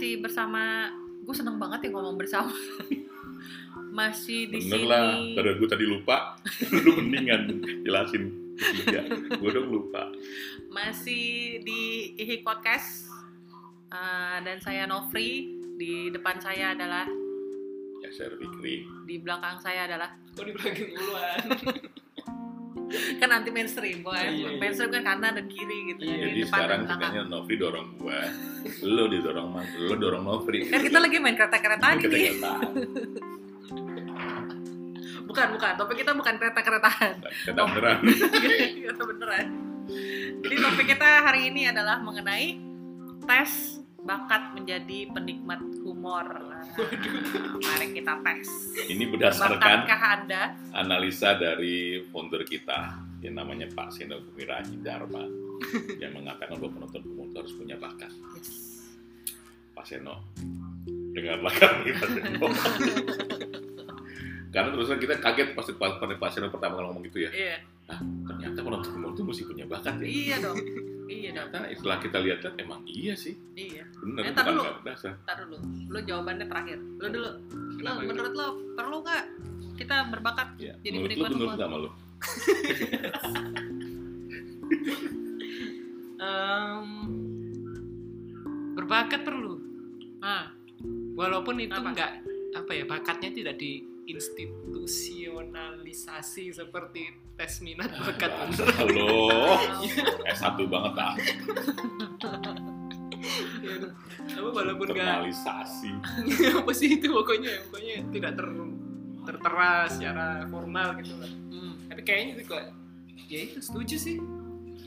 masih bersama gue seneng banget ya ngomong bersama masih di Bener sini lah, karena gue tadi lupa, lu mendingan jelasin ketiga. Gue dong lupa. masih di IHI Podcast Eh, dan saya Novri di depan saya adalah Ya, saya Fikri. di belakang saya adalah Kok di belakang duluan? kan anti mainstream boy Iya, iya. mainstream kan kanan dan kiri gitu Iya, Jadi Jadi sekarang ceritanya Novri dorong gua, lu didorong man, lu dorong Novri. kan kita lagi main kereta-keretaan nggak tahu. bukan bukan topik kita bukan kereta-keretaan Kita beneran. Iya beneran. Jadi topik kita hari ini adalah mengenai tes bakat menjadi penikmat humor. Nah, mari kita tes. Ini berdasarkan Anda? analisa dari founder kita yang namanya Pak Seno Gumiraji Dharma yang mengatakan bahwa penonton itu harus punya bakat. Pak Seno, dengarlah kami Pak Seno. Karena terus kita kaget pasti Pak Pak Seno pertama kali ngomong gitu ya. Iya, Ternyata penonton itu mesti punya bakat ya. iya dong. Iya dong. Ternyata setelah kita lihat emang iya sih, Iya. bener Eh, tar bukan dulu. nggak dasar. Ntar dulu. Lu jawabannya terakhir. Lu dulu. Lu menurut lo perlu nggak kita berbakat? Ya, Jadi menurut penikmat menurut nggak sama lu? Em, berbakat perlu. Ah, Walaupun itu enggak apa ya bakatnya tidak diinstitusionalisasi seperti tes minat bakat Bahasa beneran. lo, S1 banget ah, Ya, apa walaupun enggak internalisasi. apa sih itu pokoknya pokoknya tidak ter tertera secara formal gitu lah. hmm. Tapi kayaknya itu kok ya itu setuju sih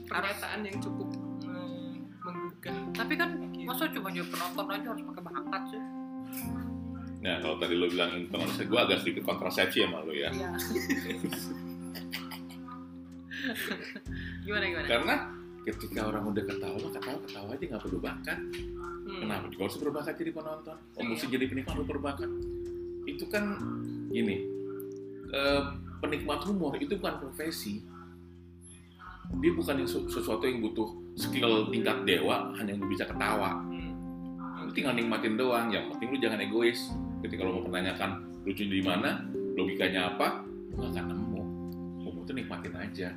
pernyataan yang cukup eh, menggugah. Tapi kan masa cuma jadi penonton aja harus pakai bakat sih? Nah, kalau tadi lo bilang internalisasi, gue agak sedikit kontrasepsi sama lo ya. Iya. gimana gimana? Karena ketika orang udah ketawa, ketawa, ketawa aja nggak perlu bakat. Hmm. Kenapa juga harus berbakat jadi penonton? Oh, mesti jadi penikmat harus berbakat. Itu kan gini, eh, penikmat humor itu bukan profesi. Dia bukan yang su- sesuatu yang butuh skill tingkat dewa, hanya lu bisa ketawa. Hmm. Lu tinggal nikmatin doang. Yang penting lu jangan egois. Ketika lu mau pertanyakan lucu di mana, logikanya apa, gak akan nemu. Humor itu nikmatin aja.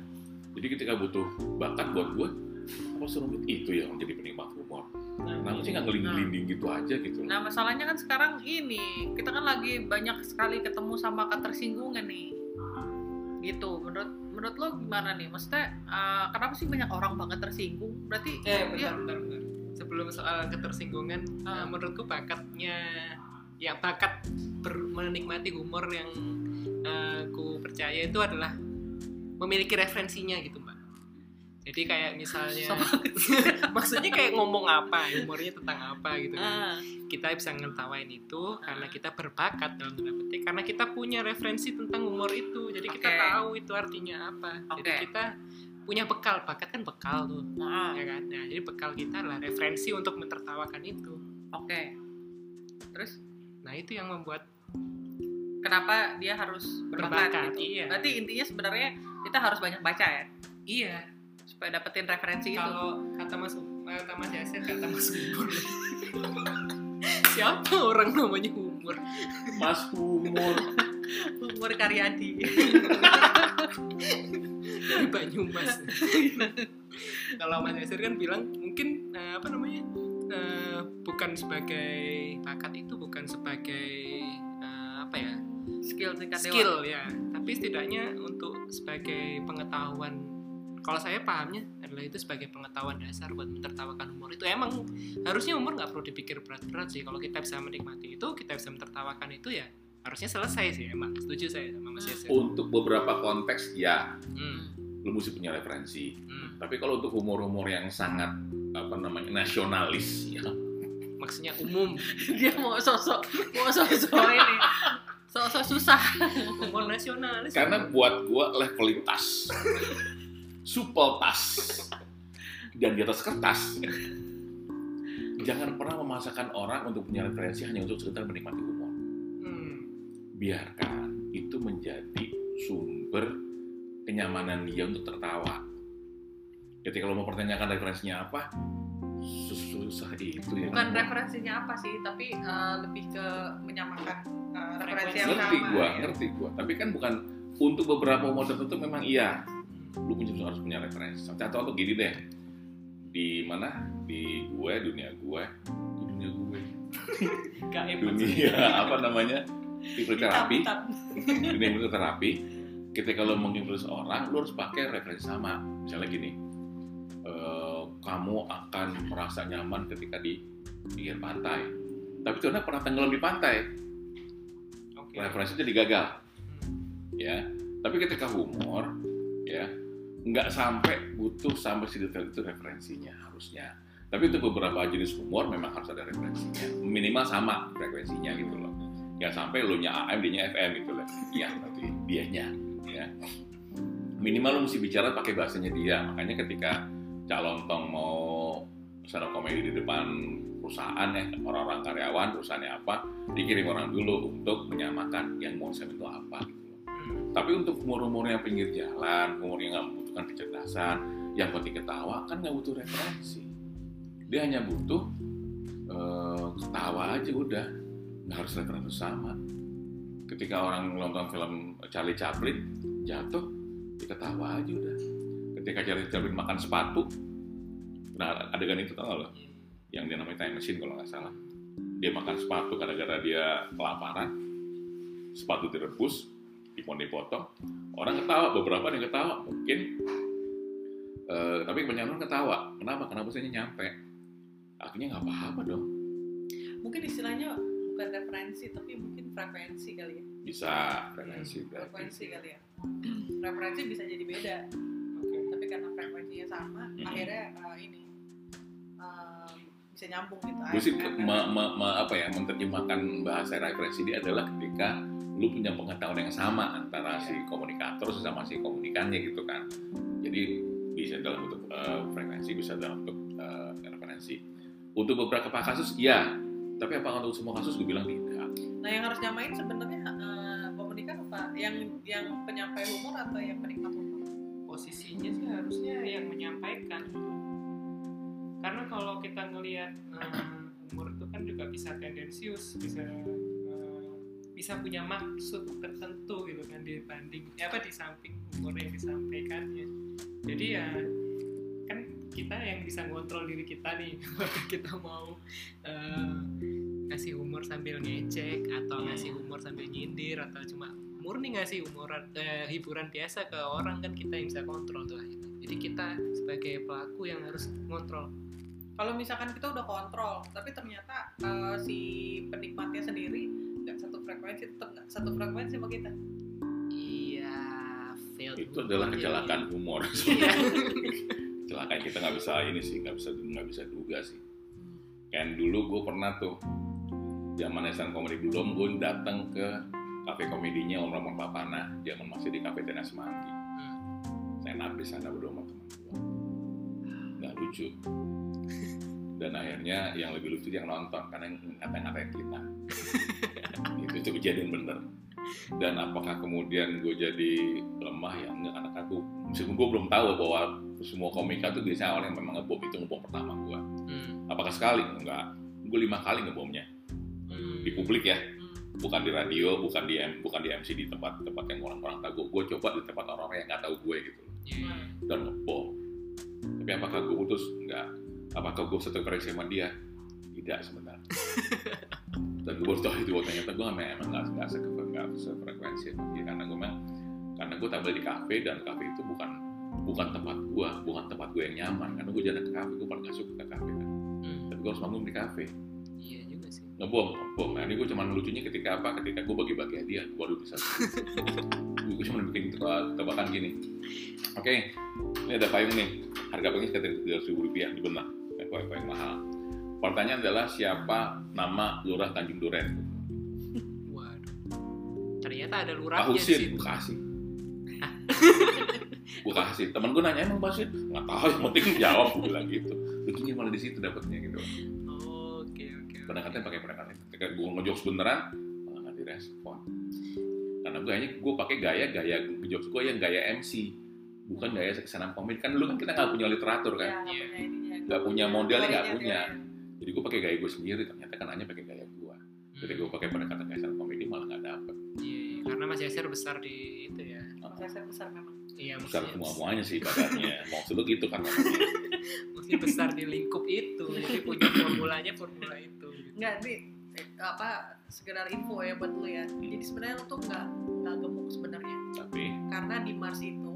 Jadi ketika butuh bakat buat gue, apa serumit itu yang menjadi penikmat humor? Kenapa sih nggak ngelinding gitu aja gitu? Nah masalahnya kan sekarang ini kita kan lagi banyak sekali ketemu sama ketersinggungan nih, gitu. Menurut menurut lo gimana nih? Maksudnya eh, kenapa sih banyak orang banget tersinggung? Berarti Eh, dia bentar, bentar, bentar. Sebelum soal ketersinggungan, eh, menurutku bakatnya, ya bakat ber- menikmati humor yang eh, ku percaya itu adalah memiliki referensinya gitu mbak. Jadi kayak misalnya, maksudnya kayak ngomong apa, humornya tentang apa gitu kan. Ah, Kita bisa ngetawain itu karena kita berbakat dalam tanda petik, karena kita punya referensi tentang humor itu. Jadi kita Oke. tahu itu artinya apa. Jadi Oke. kita punya bekal, bakat kan bekal tuh ah, ya kan nah jadi bekal kita adalah referensi untuk mentertawakan itu oke. Terus nah itu yang membuat kenapa dia harus berbakat? Berbakat, gitu? iya. Berarti intinya sebenarnya kita harus banyak baca ya, iya supaya dapetin referensi itu. kalau kata mas kata mas Yasir kata mas humor siapa orang namanya humor Mas humor. Umur Karyadi. dari Banyumas kalau mas Yasir kan bilang mungkin eh, apa namanya eh, bukan sebagai bakat itu bukan sebagai eh, apa ya? Skill tingkat dewa. skill ya. Tapi setidaknya untuk sebagai pengetahuan kalau saya pahamnya adalah itu sebagai pengetahuan dasar buat mentertawakan humor itu emang harusnya humor nggak perlu dipikir berat-berat sih. Kalau kita bisa menikmati itu kita bisa mentertawakan itu ya harusnya selesai sih emang. Setuju saya sama Mas Yasir Untuk beberapa konteks ya, hmm, lu mesti punya referensi. hmm. Tapi kalau untuk humor-humor yang sangat apa namanya nasionalis, ya. Maksudnya umum. Dia mau sosok mau sosok. Ini. Sosok susah. Humor nasionalis. Karena buat gua levelitas, supeltas, dan di atas kertas. Jangan pernah memaksakan orang untuk punya referensi hanya untuk sekedar menikmati humor. hmm, Biarkan itu menjadi sumber kenyamanan dia untuk tertawa. Ketika lo mau pertanyakan referensinya apa, susah itu ya. Bukan referensinya apa sih tapi eh, lebih ke menyamakan eh, referensi yang ngerti sama gua ya. ngerti gua. Tapi kan bukan untuk beberapa umur tertentu memang iya. Lu punya harus punya referensi. Contoh contoh gini deh. Di mana? Di gue dunia gue di dunia gue dunia apa namanya? Hitam, dunia hipnoterapi ketika lo menghipnotis orang lo harus pakai referensi sama. Misalnya gini eh, kamu akan merasa nyaman ketika di pinggir pantai. Tapi tuh pernah tenggelam di pantai. Oke. referensinya digagal. Hmm. ya. Tapi ketika humor ya nggak sampai butuh sampai sedetail itu referensinya harusnya. Tapi untuk beberapa jenis humor memang harus ada referensinya. Minimal sama frekuensinya gitu loh. Nggak sampai lo nya AM dia nya FM gitu loh. Iya berarti dianya ya minimal lo mesti bicara pakai bahasanya dia makanya ketika calon tong mau stand komedi di depan perusahaan ya orang-orang karyawan perusahaannya apa dikirim orang dulu untuk menyamakan yang mau saya itu apa gitu loh. Hmm. Tapi untuk humor-humor yang pinggir jalan, humor yang nggak membutuhkan kecerdasan, yang penting ketawa kan nggak butuh referensi. Dia hanya butuh eh, ketawa aja udah, nggak harus referensi sama. Ketika orang nonton film Charlie Chaplin jatuh, dia ketawa aja udah. Ketika Charlie Chaplin makan sepatu, nah adegan itu tau nggak lo? Yang dia namanya time machine kalau nggak salah. Dia makan sepatu gara-gara dia kelaparan, sepatu direbus, dipotong-potong, orang ketawa, beberapa yang ketawa, mungkin, eh, tapi kebanyakan orang ketawa. Kenapa? Karena bahasanya nyampe. Akhirnya nggak apa-apa dong. mungkin istilahnya bukan referensi tapi mungkin frekuensi kali ya Bisa referensi. berarti. frekuensi kali ya referensi bisa jadi beda Oke. tapi karena frekuensinya sama Hmm. akhirnya eh, ini eh, bisa nyambung gitu Gue sih Akhirnya- me- me- me- apa ya, menerjemahkan bahasa referensi ini adalah ketika lu punya pengetahuan yang sama antara si komunikator sama si komunikannya gitu kan. Jadi bisa dalam bentuk eh, frekuensi, bisa dalam bentuk eh, referensi. Untuk beberapa kasus, iya. Tapi apakah untuk semua kasus gue bilang tidak. nah yang harus nyamain sebenarnya eh, komunikan apa? Yang yang penyampai humor atau yang penikmat humor? Posisinya sih harusnya yang menyampaikan. Karena kalau kita ngelihat eh, umur itu kan juga bisa tendensius bisa eh, bisa punya maksud tertentu gitu kan dibanding ya apa di samping umur yang disampaikannya. Jadi ya kita yang bisa ngontrol diri kita nih. Kita mau eh, ngasih humor sambil ngecek atau ngasih humor sambil nyindir atau cuma murni ngasih humoran eh, hiburan biasa ke orang kan kita yang bisa kontrol tuh. Akhirnya. jadi kita sebagai pelaku yang harus ngontrol. Kalau misalkan kita udah kontrol tapi ternyata eh, si penikmatnya sendiri nggak satu frekuensi tetap nggak satu frekuensi sama kita. Iya Itu humor adalah jadi- kecelakaan humor. iya kecelakaan kita nggak bisa ini sih, nggak bisa nggak bisa duga sih. Kan dulu gue pernah tuh zaman stand komedi belum gue datang ke kafe komedinya Om Ramon Papana, zaman masih di kafe Tenas Semanggi. Saya nap di sana berdua sama teman gue. Nggak lucu. Dan akhirnya yang lebih lucu yang nonton karena yang ngata-ngatain kita. itu, itu kejadian bener. Dan apakah kemudian gue jadi lemah ya enggak karena kan gue meskipun gue belum tahu bahwa semua komika tuh biasanya orang yang memang ngebom itu ngebom pertama gue. Hmm. Apakah sekali? Enggak. Gue lima kali ngebomnya Hmm. di publik ya, Hmm. bukan di radio, bukan di M, bukan di MC di tempat-tempat yang orang-orang tahu. Gue coba di tempat orang-orang yang nggak tahu gue gitu Iya. dan ngebom. Tapi apakah gue putus? Enggak. Apakah gue satu frekuensi sama dia? Tidak sebenarnya. dan gue baru tahu itu waktu ternyata gue memang emang nggak nggak sefre- nggak sefrekuensi karena gue memang karena gue tampil di kafe dan kafe itu bukan bukan tempat gue, bukan tempat gue yang nyaman. Karena gue jarang ke kafe, gue paling gak suka ke kafe kan. Hmm. Tapi gue harus manggung di kafe. iya juga sih. Ngebom ngebom nah ini gue cuman lucunya ketika apa? Ketika gue bagi-bagi hadiah. Waduh bisa. Gue cuma bikin tebak- tebakan gini. Oke ini ada payung nih. Harga payungnya sekitar tiga ribu rupiah di benak. Payung payung mahal. Pertanyaan adalah siapa nama lurah Tanjung Duren? Waduh. Ternyata ada lurahnya di Husin situ. Gue kasih gue kasih. Temen gue nanya emang Husin nggak tahu yang penting jawab. Gue bilang gitu. Lucunya malah di situ dapetnya gitu. Oke oke pendekatannya pakai pendekatan ketika gue ngejokes beneran malah nggak direspon. Karena gue hanya gue pakai gaya gaya ngejokes gue yang gaya MC bukan gaya senam komedi. Kan dulu kan kita nggak punya literatur ya kan nggak Iya. punya ininya. Nggak punya modalnya nggak punya. dia. jadi gue pakai gaya gue sendiri. Ternyata kan hanya pakai gaya gue jadi gue pakai pendekatan kayak stand komedi malah nggak dapet. Iya, iya. karena Mas Yasir besar di itu ya. Mas Yasir besar memang Iya, besar maksudnya semua semuanya sih badannya maksud lu gitu kan maksudnya. besar di lingkup itu. Jadi punya formulanya formula itu. Enggak, nih eh, apa sekedar info ya buat lu ya. Jadi sebenarnya lu tuh nggak nggak gemuk sebenarnya. tapi Karena di Mars itu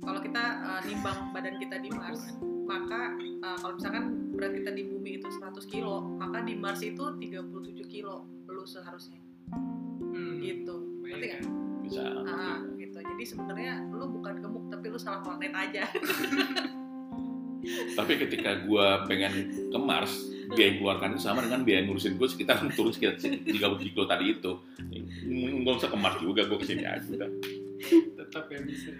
kalau kita eh, nimbang badan kita di Mars, maka eh, kalau misalkan berat kita di bumi itu 100 kilo, maka di Mars itu 37 kilo lu seharusnya Hmm, gitu. Ngerti nggak? bisa gitu. Jadi sebenarnya lu bukan gemuk tapi lu salah planet aja. tapi ketika gue pengen ke Mars biaya yang keluarkan itu sama dengan biaya ngurusin gue sekitar turun sekitar 30 kilo tadi itu nggak usah ke Mars juga gue ke sini aja udah. tetap ya bisa.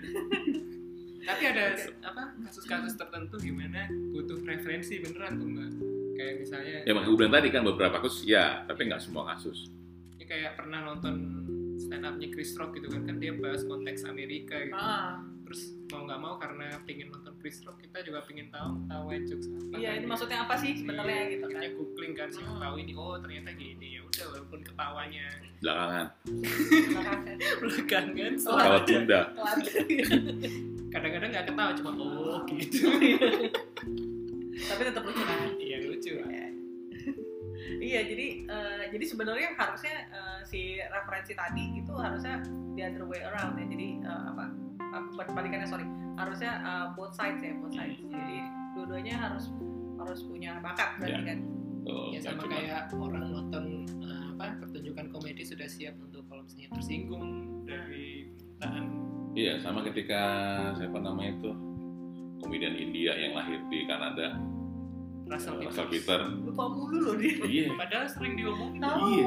Tapi ada apa kasus-kasus tertentu gimana butuh referensi beneran tuh mbak. Kayak misalnya, ya makanya gue bilang tadi kan beberapa kasus ya tapi nggak semua kasus ini kayak pernah nonton stand up-nya Chris Rock gitu kan, kan dia bahas konteks Amerika gitu. Ah, Terus mau nggak mau karena pengen nonton Chris Rock, kita juga pengen tahu tahu jokes apa. iya kan. ini maksudnya apa sih sebenarnya Iya, gitu kan. googling kan sih Hmm. tahu ini oh ternyata gini ya udah walaupun ketawanya belakangan belakangan kalau setelah tunda kadang-kadang nggak ketawa cuma oh gitu tapi tetap lucu kan. iya lucu lah Iya, jadi eh, jadi sebenarnya harusnya eh, si referensi tadi itu harusnya the other way around ya. Jadi eh, apa? bukan kebalikannya sorry. Harusnya eh, both sides ya, both sides. Jadi dua-duanya harus harus punya bakat berarti Iya. kan. Tuh, ya sama kayak orang nonton eh, apa pertunjukan komedi sudah siap untuk kalau misalnya tersinggung dari permintaan Iya, sama ketika siapa namanya itu komedian India yang lahir di Kanada, Russell eh, Peters. Russell Peter. Lupa mulu loh dia. Iya, padahal sering diomongin Tahu. Iya.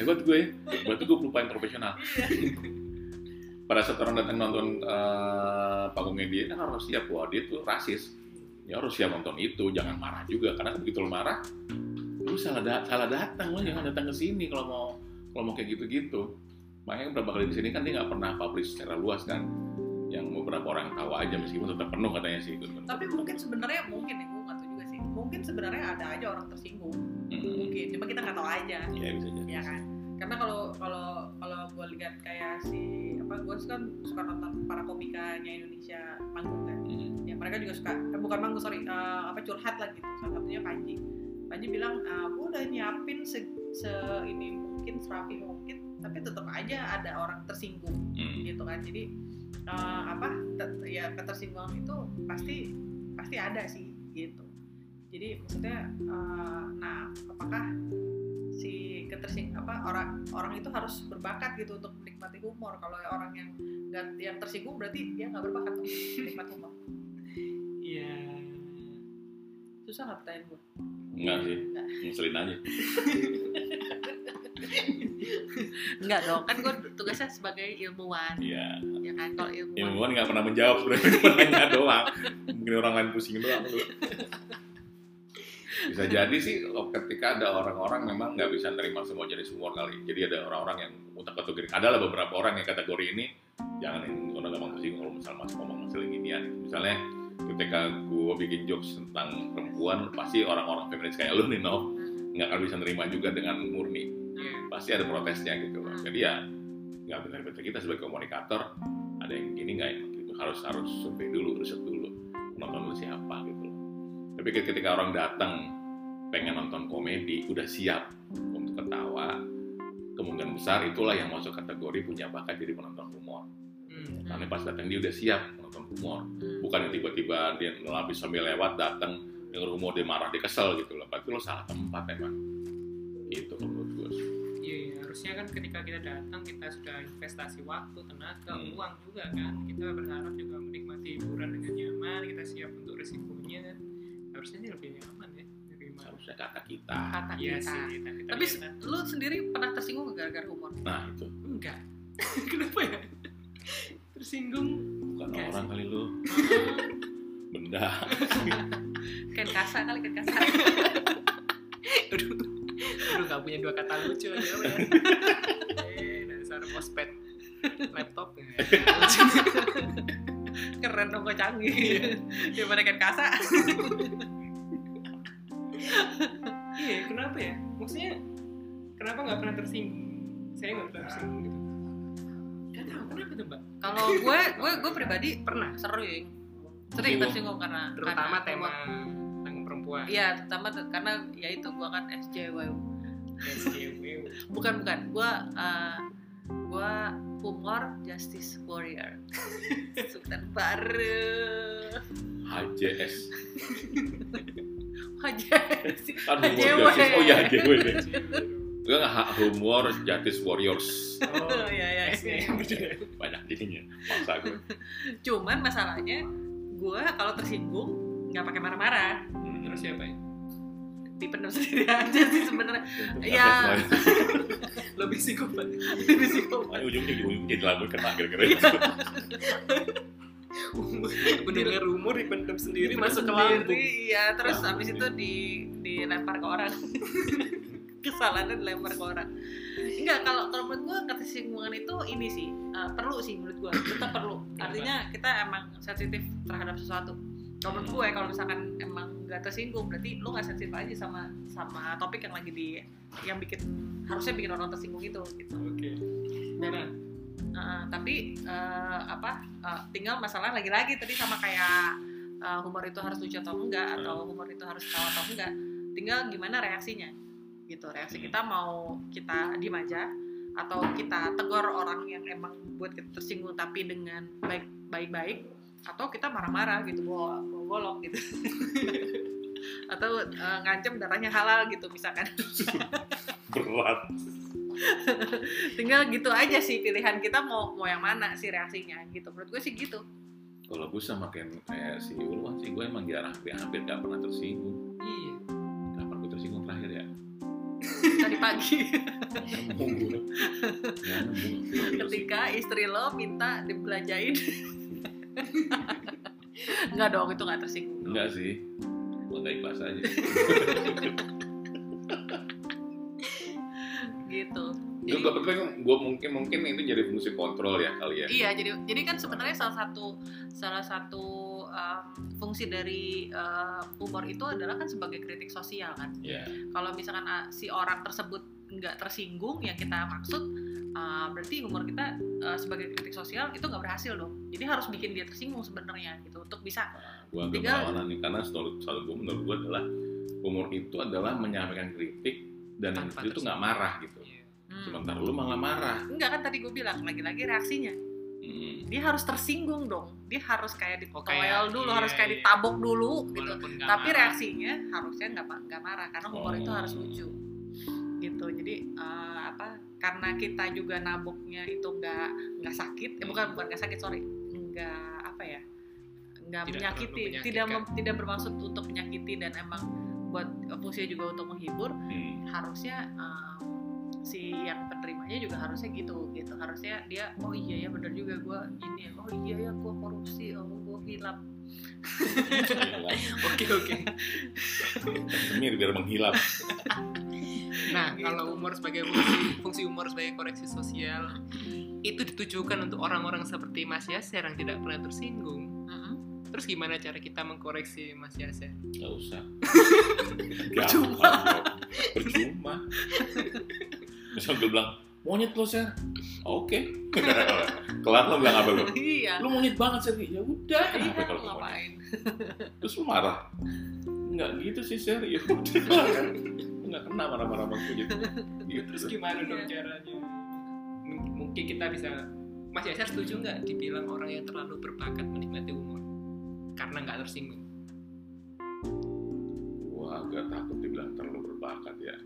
hebat gue. Berarti gue pelupa yang profesional. Iya. Pada saat orang datang nonton eh, panggungnya dia kan harus siap bahwa dia tuh rasis. Ya harus siap nonton itu, jangan marah juga karena begitu lo marah, lu salah da- salah datang lo jangan datang ke sini kalau mau kalau mau kayak gitu-gitu. Makanya beberapa kali di sini kan dia nggak pernah publish secara luas kan, yang beberapa orang tahu aja meskipun tetap penuh katanya sih. Tapi mungkin sebenarnya mungkin ya, Mungkin sebenarnya ada aja orang tersinggung. Mm-mm. Mungkin, cuma kita nggak tahu aja. Iya bisa jadi. ya kan karena kalau kalau kalau gue lihat kayak si apa gue kan suka nonton para komikanya Indonesia manggung kan Mm. ya mereka juga suka eh, bukan manggung sorry eh, apa curhat lah gitu salah satunya Panji Panji bilang ah, gue udah nyiapin se, se ini mungkin serapi mungkin tapi tetap aja ada orang tersinggung Mm. gitu kan jadi eh, apa ya ketersinggungan itu pasti pasti ada sih gitu jadi maksudnya eh, nah apakah si ketersing apa orang orang itu harus berbakat gitu untuk menikmati humor kalau orang yang nggak yang tersinggung berarti dia nggak berbakat untuk menikmati humor iya susah nggak pertanyaan gue Enggak sih, ngeselin aja. Enggak dong, kan gue tugasnya sebagai ilmuwan, Iya. ya kan? Kalau ilmuwan, Ilmuwan nggak pernah menjawab sebenarnya cuma nanya doang. Mungkin orang lain pusing doang lu. Bisa jadi sih oh, ketika ada orang-orang memang nggak bisa nerima semua jenis humor kali. Jadi ada orang-orang yang utak kategori. Ada lah beberapa orang yang kategori ini jangan yang orang gampang tersinggung kalau misalnya masih ngomong masalah ginian. Misalnya ketika gue bikin jokes tentang perempuan, pasti orang-orang feminis kayak lu nih, no, nggak akan bisa nerima juga dengan murni. iya Pasti ada protesnya gitu. loh. Jadi ya nggak benar-benar kita sebagai komunikator ada yang gini nggak yang gitu harus harus survei dulu riset dulu nonton dulu siapa gitu tapi ketika orang datang pengen nonton komedi udah siap untuk ketawa kemungkinan besar itulah yang masuk kategori punya bakat jadi penonton humor Hmm. karena pas datang dia udah siap menonton humor Hmm. bukan yang tiba-tiba dia habis sambil lewat datang denger humor dia marah dia kesel gitu loh berarti lo salah tempat emang gitu kalau menurut gue. Iya, iya, harusnya kan ketika kita datang kita sudah investasi waktu, tenaga, Hmm. uang juga kan. Kita berharap juga menikmati hiburan dengan nyaman, kita siap untuk risikonya. Harusnya sih lebih nyaman ya nerima. harusnya kata kita kata Iya kita. sih, tapi, Tapi ternyata lu sendiri pernah tersinggung gara-gara humor? nah itu enggak. Kenapa ya? Tersinggung. bukan Enggak orang sih. kali lu benda Ken kasa kali ken kasa. Aduh, aduh gak punya dua kata lucu aja ya. eh, dasar mospet laptop ya. Keren dong gue canggih. Daripada ken kasa. iya kenapa ya maksudnya kenapa nggak pernah tersinggung saya nggak pernah tersinggung gitu nggak tahu kenapa tuh mbak Kalau gue, gue, gue pribadi pernah sering, sering Tersinggung. tersinggung karena terutama karena tema tentang perempuan Iya, terutama te- karena ya itu gue kan SJW. SJW. Bukan bukan, gue uh, gue humor justice warrior. Sultan baru. HJS kan humor HJW. justice. Oh iya HJW gue nggak humor justice warriors. Oh Iya, iya, iya. Banyak jadinya maksa gue Cuman masalahnya gue kalau tersinggung nggak pakai marah-marah, terus siapa ya dipendam sendiri aja sih sebenarnya. Ya. lebih psikopat Lebih psikopat. ujungnya ujungnya jadi lagu kena gara-gara mendengar rumor dipendam sendiri Dipendam masuk ke lambung Iya, terus habis itu di dilempar ke orang. Kesalahannya dilempar ke orang. Enggak, kalau kalau menurut gua ketersinggungan itu ini sih uh, perlu sih menurut gua. Tetap perlu. Artinya kita emang sensitif terhadap sesuatu. Kalau menurut gue kalau misalkan emang nggak tersinggung. Berarti lu nggak sensitif aja sama sama topik yang lagi di yang bikin harusnya bikin orang tersinggung itu gitu. oke. Dan Uh, tapi uh, apa uh, tinggal masalah lagi-lagi tadi sama kayak uh, humor itu harus lucu atau enggak atau humor itu harus tawa atau enggak tinggal gimana reaksinya gitu. Reaksi kita mau kita diem aja atau kita tegur orang yang emang buat kita tersinggung tapi dengan baik baik-baik atau kita marah-marah gitu bawa golok gitu. Atau uh, ngancem darahnya halal gitu misalkan. Berat. Tinggal gitu aja sih pilihan kita mau mau yang mana sih reaksinya gitu. Menurut gue sih gitu. Kalau gue sama kayak kayak si Ulwan sih gue emang jarang hampir hampir gak pernah tersinggung. Iya. Kapan gue tersinggung terakhir ya? Tadi pagi. Ketika istri lo minta dibelanjain Enggak dong, itu nggak tersinggung. enggak sih gue gak ikhlas aja Gitu. gue penting gue mungkin mungkin itu jadi fungsi kontrol ya kali ya Iya, jadi jadi kan sebenarnya salah satu salah satu um, fungsi dari um, humor itu adalah kan sebagai kritik sosial kan. ya Kalau misalkan uh, si orang tersebut nggak tersinggung yang kita maksud, uh, berarti humor kita uh, sebagai kritik sosial itu nggak berhasil dong. Jadi harus bikin dia tersinggung sebenarnya gitu untuk bisa. gue agak Tinggal- nih karena selalu selalu gue menurut gue adalah humor itu adalah menyampaikan kritik dan yang Tanpa itu nggak marah gitu Iya. Hmm. sementara lu malah marah Enggak kan tadi gue bilang lagi-lagi reaksinya. Hmm. Dia harus tersinggung dong. Dia harus kayak Oh, ditoel dulu, iya, harus kayak iya. ditabok dulu gitu. Walaupun Tapi marah. reaksinya harusnya nggak nggak marah karena humor itu Oh. harus lucu. Gitu. Jadi eh, apa? Karena kita juga naboknya itu nggak nggak sakit, eh, bukan bukan nggak sakit sorry, nggak apa ya? Nggak Tidak menyakiti, tidak mem- tidak bermaksud untuk menyakiti dan emang buat fungsinya juga untuk menghibur. Hmm. harusnya um, si yang penerimanya juga harusnya gitu gitu harusnya dia oh iya ya bener juga gue ini oh iya ya gue korupsi oh gue hilap oke oke Semir biar menghilap nah Gitu. kalau humor sebagai fungsi fungsi humor sebagai koreksi sosial itu ditujukan untuk orang-orang seperti Mas Yaser yang tidak pernah tersinggung. Terus gimana cara kita mengkoreksi Mas Yaser nggak usah. Percuma. Percuma. Gue bilang monyet lo ser. Oke. Kelar lo bilang apa lo? Iya. Lu monyet banget ser. Ya udah. Iya kenapa kalau ngapain? terus lu marah. Nggak gitu sih ser. Ya udah Lu nggak kena marah-marah sama gue gitu gitu. Terus gimana dong Iya. caranya? M- mungkin kita bisa Mas Yaser setuju nggak dibilang orang yang terlalu berbakat menikmati humor karena nggak tersinggung. Gua agak takut dibilang terlalu berbakat ya.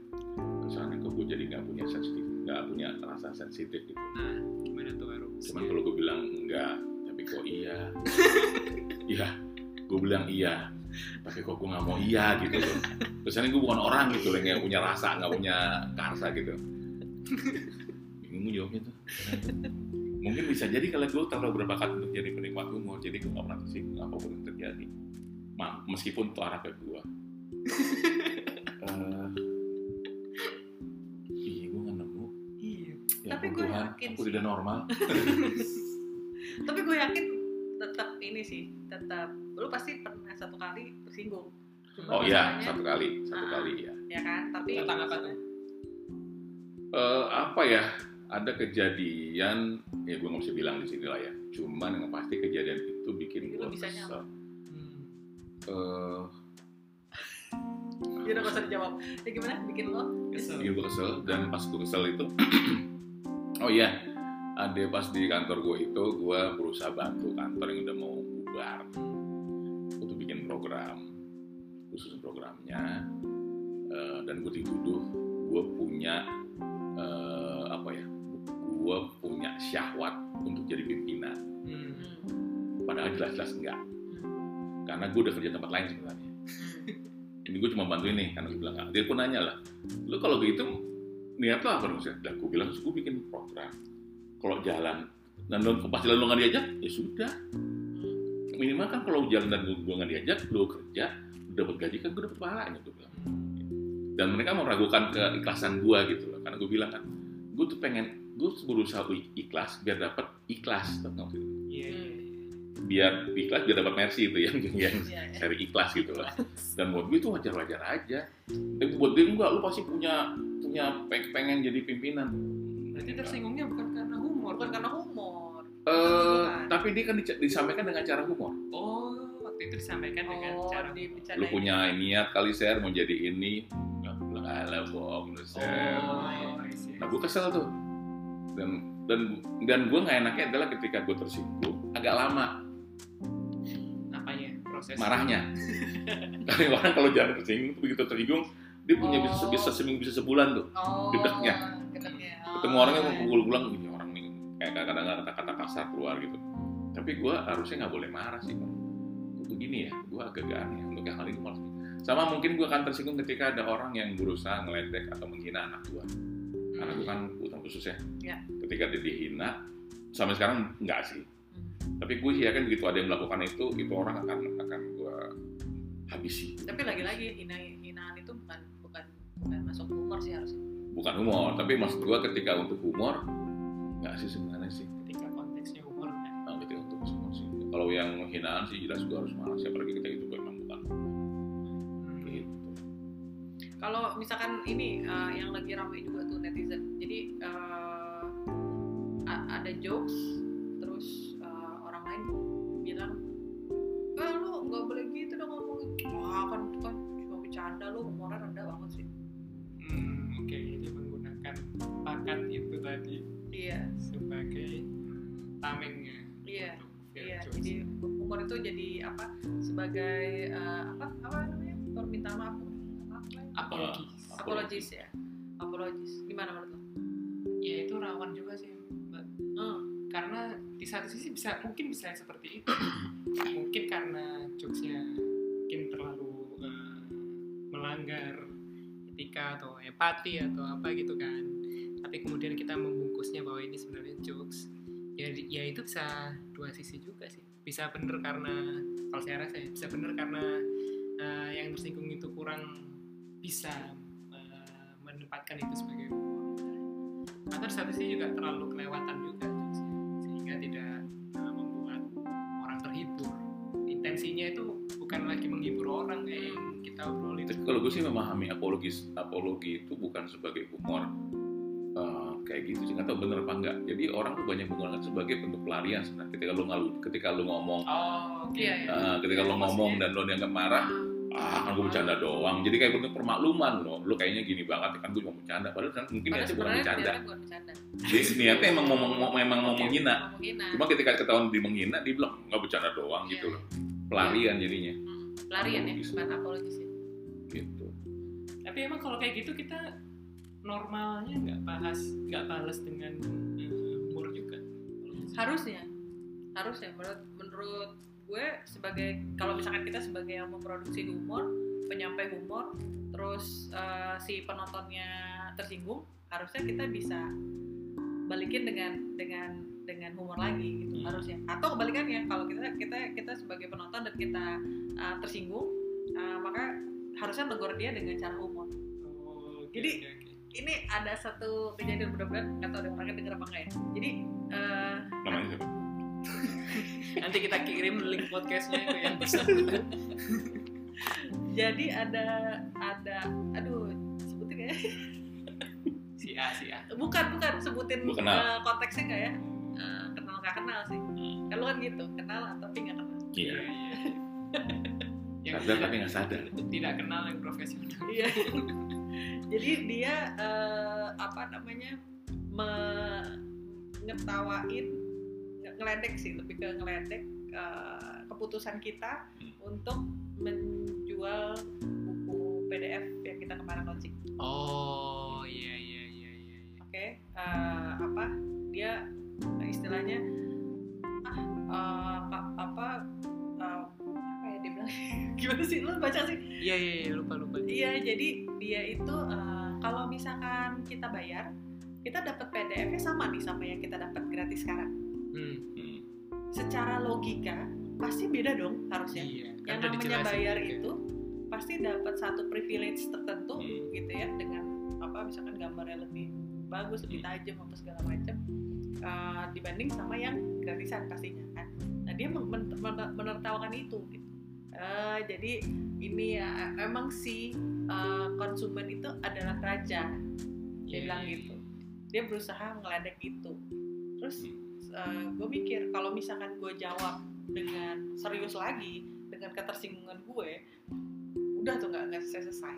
Kesannya kok gue jadi nggak punya sensitif nggak punya rasa sensitif gitu. Nah gimana tuh Arum? Cuman kalau gue bilang enggak tapi kok iya? Iya gue bilang iya tapi kok gue nggak mau iya gitu loh. Kesannya gue bukan orang gitu loh yang punya rasa nggak punya karsa gitu. Bingung jawabnya tuh. Mungkin bisa jadi kalau gue terlalu berbakat untuk jadi penikmat humor jadi gue nggak pernah tersinggung apa pun yang terjadi. Ma, meskipun itu arah ke gue Eh, iya gue nggak nemu. Iya. Ya Tapi gue yakin aku sih. tidak normal. Tapi gue yakin tetap ini sih tetap lu pasti pernah satu kali tersinggung Cuma Oh iya, satu kali, satu Ah. kali ya. ya kan tapi Tentang apa tuh? Eh, apa ya? Ada kejadian, ya gue nggak bisa bilang di sini lah ya. Cuman yang pasti kejadian itu bikin gue kesel. Hmm. Eh, ya udah gak usah dijawab ya gimana bikin lo Kesel. bikin gue kesel dan pas gue kesel itu, oh iya, ada pas di kantor gue itu gue berusaha bantu kantor yang udah mau bubar. Untuk bikin program khusus programnya eh, dan gue dituduh gue punya eh, apa ya gue punya syahwat untuk jadi pimpinan. Hmm. padahal jelas-jelas enggak. Karena gue udah kerja tempat lain sebenarnya. Ini gue cuma bantuin nih karena gue bilang enggak. Dia pun nanya lah lu kalau gitu niat lo apa? Maksudnya dan gue bilang gue bikin program kalau jalan. Dan lo pas jalan lo nggak diajak ya sudah. Minimal kan kalau jalan dan gue nggak diajak lo kerja dapat gaji kan gue dapat pahalanya gue bilang dan mereka meragukan keikhlasan gue gitu loh. Karena gue bilang kan gue tuh pengen gue berusaha ikhlas biar dapat ikhlas tau nggak sih? Iya. iya. biar ikhlas biar dapat mercy itu yang yang Iya, iya. cari ikhlas gitu loh. Dan buat gue itu wajar-wajar aja. Tapi buat dia enggak lu pasti punya punya peng- pengen jadi pimpinan. Berarti tersinggungnya bukan tapi dia kan disampaikan dengan cara humor. Oh, waktu itu disampaikan dengan oh cara dibicarain lu punya niat kali share mau jadi ini. Nggak, bilang alah bohong lu share Oh, nah gue kesel tuh. Dan dan dan gue nggak enaknya adalah ketika gue tersinggung agak lama. Apanya? Proses? Marahnya. Karena orang kalau jangan tersinggung tuh begitu tersinggung dia punya bisa Oh. bisa seminggu bisa sebulan tuh oh Gedeknya. ketemu Oh, orangnya iya. mau pukul-pulang ini orang nih kayak kadang-kadang kata-kata kasar keluar gitu tapi gue harusnya nggak boleh marah sih Bang. begini ya gue agak aneh untuk hal ini malah. Sama mungkin gue akan tersinggung ketika ada orang yang berusaha ngeledek atau menghina anak gue karena gue kan utang khusus ya. Ya. ketika dia dihina sampai sekarang enggak sih. Hmm. tapi gue sih yakin begitu ada yang melakukan itu itu orang akan akan gue habisi. Tapi lagi-lagi hina hinaan itu bukan bukan bukan masuk humor sih harusnya. Bukan humor tapi maksud gue ketika untuk humor enggak sih sebenarnya kalau yang hinaan sih jelas gue harus marah siapa lagi kita itu memang bukan gitu. Kalau misalkan ini eh, yang lagi ramai juga tuh netizen. Jadi a- ada jokes satu sisi bisa mungkin bisa seperti itu. Mungkin karena jokesnya mungkin terlalu eh, melanggar etika atau empati atau apa gitu kan. Tapi kemudian kita membungkusnya bahwa ini sebenarnya jokes ya ya itu bisa dua sisi juga sih. Bisa bener karena kalau saya rasa ya bisa bener karena eh, yang tersinggung itu kurang bisa eh, menempatkan itu sebagai atau satu sisi juga terlalu kelewatan juga sehingga tidak uh, membuat orang terhibur intensinya itu bukan lagi menghibur orang kayak yang kita obrolin. Tapi kalau gue sih memahami apologis apologi itu bukan sebagai humor eh, kayak gitu sih. Nggak tahu bener apa enggak jadi orang tuh banyak menggunakan sebagai bentuk pelarian sebenarnya. Ketika lu ngalu ketika lu ngomong oh oke Iya, iya. eh, ketika lu ngomong dan lu dianggap marah ah kan gue bercanda doang. Jadi kayak bentuk permakluman loh. Lu kayaknya gini banget kan gue cuma bercanda. Padahal kan mungkin Padahal niatnya bukan sebenarnya bercanda. jadi niatnya emang ngomong memang mau menghina. cuma ketika ketahuan dia menghina dia bilang nggak bercanda doang Iya, gitu iya. loh. Pelarian jadinya. Hmm. pelarian ya bukan apologis ya gitu. Tapi emang kalau kayak gitu kita normalnya nggak bahas nggak balas dengan uh, humor juga? Harusnya. Harusnya menurut menurut gue sebagai kalau misalkan kita sebagai yang memproduksi humor penyampai humor terus eh, si penontonnya tersinggung harusnya kita bisa balikin dengan dengan dengan humor lagi gitu Hmm. harusnya atau kebalikannya kalau kita kita kita sebagai penonton dan kita eh, tersinggung eh, maka harusnya negur dia dengan cara humor oh, oke, Jadi- oke, oke. ini ada satu kejadian mudah-mudahan nggak tahu ada orangnya denger apa enggak ya jadi eh, namanya siapa nanti kita kirim link podcastnya ke yang bisa. Jadi ada ada aduh sebutin ya? Si A si A. Bukan bukan sebutin eh, konteksnya nggak ya? Eh, kenal nggak kenal sih. Kalau kan gitu kenal tapi nggak kenal. Iya. yang Sadar tidak, tapi nggak sadar. tidak kenal yang profesional. Iya. Jadi dia eh, apa namanya mengetawain nge- ngeledek sih lebih ke ngeledek eh, keputusan kita Hmm. untuk menjual buku PDF yang kita kemarin launching. Oh iya iya iya iya iya. oke eh, apa? Dia istilahnya ah ka- apa eh, apa ya dia bilang? Gimana sih? Lu baca sih? Iya iya iya, lupa lupa. Iya jadi dia itu eh, kalau misalkan kita bayar kita dapat PDF-nya sama nih sama yang kita dapat gratis sekarang hmm. Hmm. secara logika pasti beda dong harusnya iya yang udah namanya bayar juga. itu pasti dapat satu privilege tertentu Hmm. gitu ya dengan apa misalkan gambarnya lebih bagus lebih Hmm. tajam apa segala macam uh, dibanding sama yang gratisan pastinya kan nah dia men- men- men- menertawakan itu gitu Uh, jadi ini ya emang si uh, konsumen itu adalah raja dia Iya, bilang iya, gitu dia berusaha ngeledek itu terus gue mikir kalau misalkan gue jawab dengan serius lagi dengan ketersinggungan gue udah tuh nggak nggak selesai. Selesai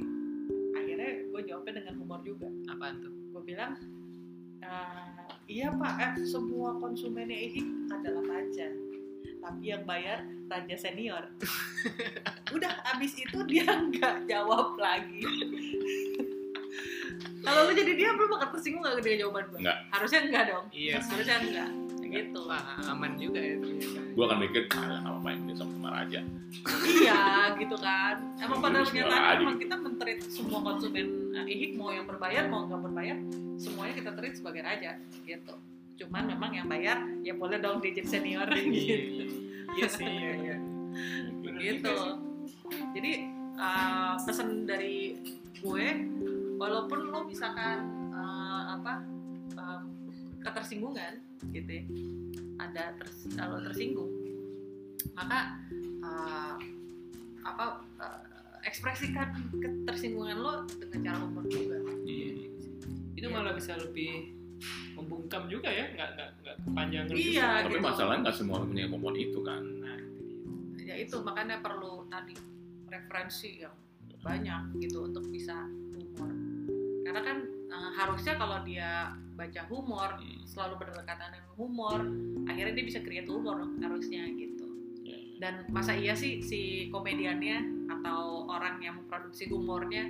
akhirnya gue jawabnya dengan humor juga. Apaan tuh? Gue bilang "Eh, iya pak eh, semua konsumennya ini adalah raja tapi yang bayar raja senior. Udah abis itu dia nggak jawab lagi. Kalau lu jadi dia belum bakal tersinggung nggak dia jawaban gue harusnya enggak dong. Iya harusnya enggak gitu Wah, aman juga ya. Gue akan mikir, ah, apa main ini sama sama raja. iya gitu kan. Emang pada kenyataannya emang kita mentreat semua konsumen eh, ihik mau yang berbayar mau nggak berbayar semuanya kita treat sebagai raja gitu. Cuman memang yang bayar ya boleh dong digit senior iya. gitu. Iya sih iya iya. Bener gitu. jadi uh, pesan dari gue walaupun lo misalkan uh, apa um, ketersinggungan gitu ya, ada ters- kalau tersinggung maka uh, apa uh, ekspresikan ketersinggungan lo dengan cara humor juga Iya. itu malah bisa lebih membungkam juga ya nggak nggak nggak kepanjangan Iya, juga. Tapi gitu. masalahnya nggak semua orang punya kemampuan itu kan. nah itu ya itu makanya perlu tadi referensi yang banyak gitu untuk bisa humor karena kan uh, harusnya kalau dia baca humor Hmm. selalu berdekatan dengan humor akhirnya dia bisa create humor harusnya gitu. Ya. dan masa iya sih si komediannya atau orang yang memproduksi humornya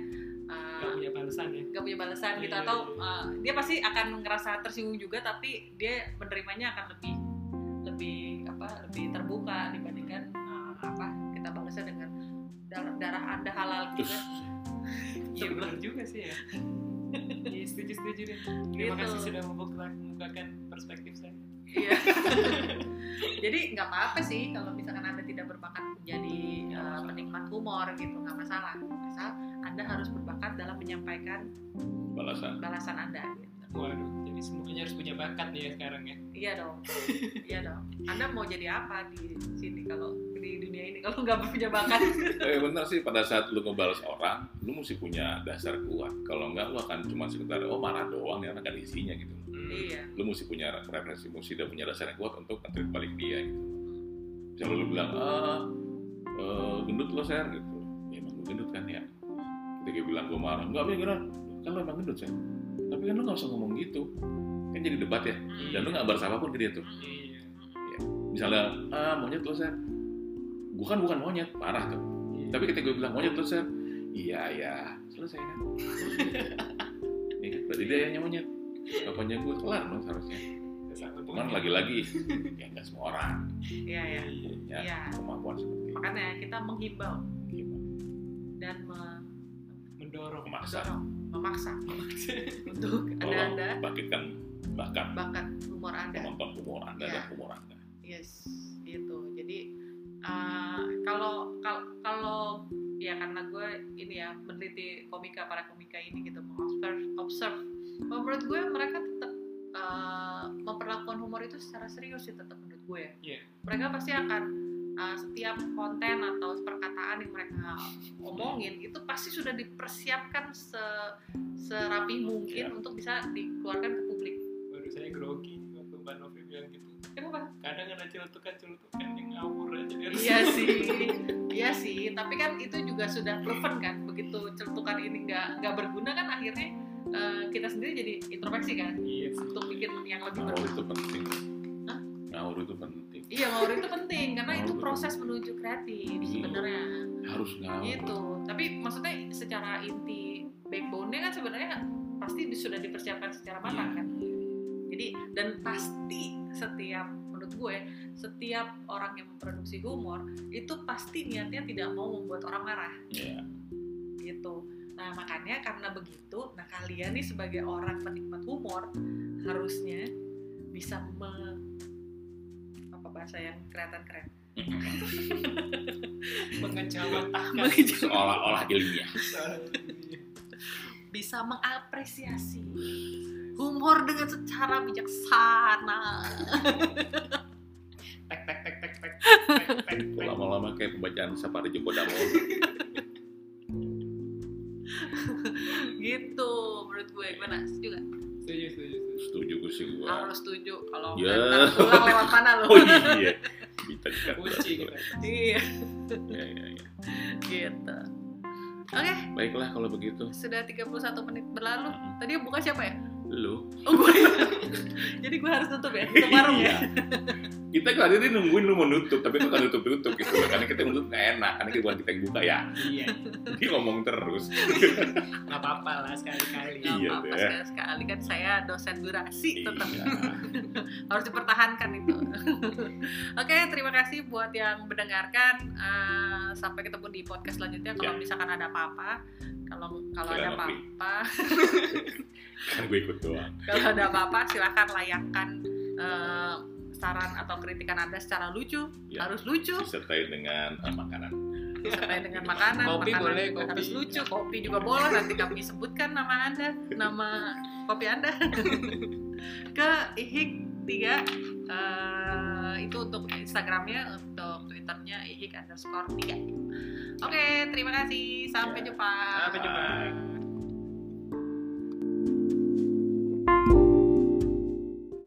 uh, nggak punya balasan ya? gak punya balasan gitu Iya, atau uh, dia pasti akan ngerasa tersinggung juga tapi dia menerimanya akan lebih lebih apa lebih terbuka dibandingkan uh, apa kita balasnya dengan darah, darah anda halal gitu kan iya benar juga sih ya Iya setuju setuju deh terima Gitu. kasih sudah membuka membukakan perspektif saya Iya. Jadi nggak apa-apa sih kalau misalkan anda tidak berbakat menjadi uh, penikmat humor gitu nggak masalah. Asal anda harus berbakat dalam menyampaikan Balasan. balasan anda. Gitu. waduh jadi semuanya harus punya bakat nih ya sekarang ya Iya dong, iya dong. Anda mau jadi apa di sini kalau di dunia ini kalau nggak punya bakat? Eh bener sih pada saat lu ngebalas orang, lu mesti punya dasar kuat. Kalau enggak lu akan cuma sekedar oh marah doang ya akan isinya gitu. Hmm. iya. Lu mesti punya referensi, mesti udah punya dasar yang kuat untuk nge balik dia gitu. Misalnya lu bilang, ah eh, gendut lo ser gitu. Ya emang lu gendut kan ya. Ketika bilang gue marah, enggak bener kan lo emang gendut ser. Tapi kan lu gak usah ngomong gitu. Kan jadi debat ya. Dan lu gak balas apa pun ke dia tuh. iya Misalnya, ah monyet lo ser. Gue kan bukan monyet, parah tuh. iya. Tapi ketika gue bilang monyet lo ser, iya ya selesai kan. Iya kan? Berarti dia yang monyet. Bapaknya gue kelar dong seharusnya. Cuman mungkin. lagi-lagi, ya nggak semua orang Iya ya. punya Iya. kemampuan seperti itu. Makanya kita menghimbau Gimana? dan me- mendorong Memaksa. mendorong, memaksa untuk Tolong anda-anda bangkitkan bakat bakat humor anda. menonton humor anda Iya. dan humor anda. Yes, karena gue ini ya meneliti komika para komika ini gitu mengobserve observe menurut gue mereka tetap uh, memperlakukan humor itu secara serius sih tetap menurut gue ya Iya. mereka pasti akan uh, setiap konten atau perkataan yang mereka omongin itu pasti sudah dipersiapkan se serapi mungkin Iya. untuk bisa dikeluarkan ke kadang ada celutukan-celutukan yang ngawur aja dari Iya sih, iya sih. Tapi kan itu juga sudah proven kan. Begitu celutukan ini nggak nggak berguna kan akhirnya uh, kita sendiri jadi introspeksi kan iya sih untuk bikin yang lebih ngawur berguna. itu penting Hah? ngawur itu penting Iya, ngawur itu penting karena Ngawur itu itu proses menuju kreatif Iya. sebenarnya. harus ngawur Gitu. Tapi maksudnya secara inti backbone-nya kan sebenarnya pasti sudah dipersiapkan secara matang kan. Jadi dan pasti setiap menurut gue setiap orang yang memproduksi humor itu pasti niatnya tidak mau membuat orang marah. Ya gitu. Nah makanya karena begitu, nah kalian nih sebagai orang penikmat humor harusnya bisa me, apa bahasa yang kelihatan keren? Mengejawantahkan. Seolah-olah ilmiah. Bisa mengapresiasi humor dengan secara bijaksana tek tek tek tek tek lama-lama kayak pembacaan Sapari jumbo damo. gitu menurut gue gimana setuju gak? setuju setuju setuju gue sih gue harus setuju kalau ya. tulang lewat mana lo oh iya kita dekat kunci gitu iya ya, ya, ya. gitu Oke. Okay. Baiklah kalau begitu. Sudah 31 menit berlalu. Tadi buka siapa ya? Lu. Oh gue jadi gue harus tutup ya tutup warung ya. Iya. Kita kan tadi nungguin lu mau nutup tapi kok kan nutup nutup gitu karena kita nutup nggak enak karena kita bukan kita yang buka ya iya dia ngomong terus nggak apa-apa lah sekali-kali Nggak Iya, apa-apa deh. sekali sekali kan saya dosen durasi tetap Iya. harus dipertahankan itu. Oke, terima kasih buat yang mendengarkan. Eh, sampai ketemu di podcast selanjutnya. Kalau Ya. misalkan ada apa-apa, kalau kalau ada apa-apa, kan gue ikut doang kalau ada apa-apa silakan layangkan eh, saran atau kritikan Anda secara lucu, Ya. harus lucu, disertai dengan eh, makanan disertai dengan makanan. Kopi makanan boleh, kopi. harus lucu, kopi juga boleh. Nanti kami sebutkan nama Anda, nama kopi Anda ke ihik tiga eh, itu untuk Instagramnya, untuk Twitternya ihik underscore tiga. Oke, terima kasih. Sampai Ya. jumpa. sampai jumpa.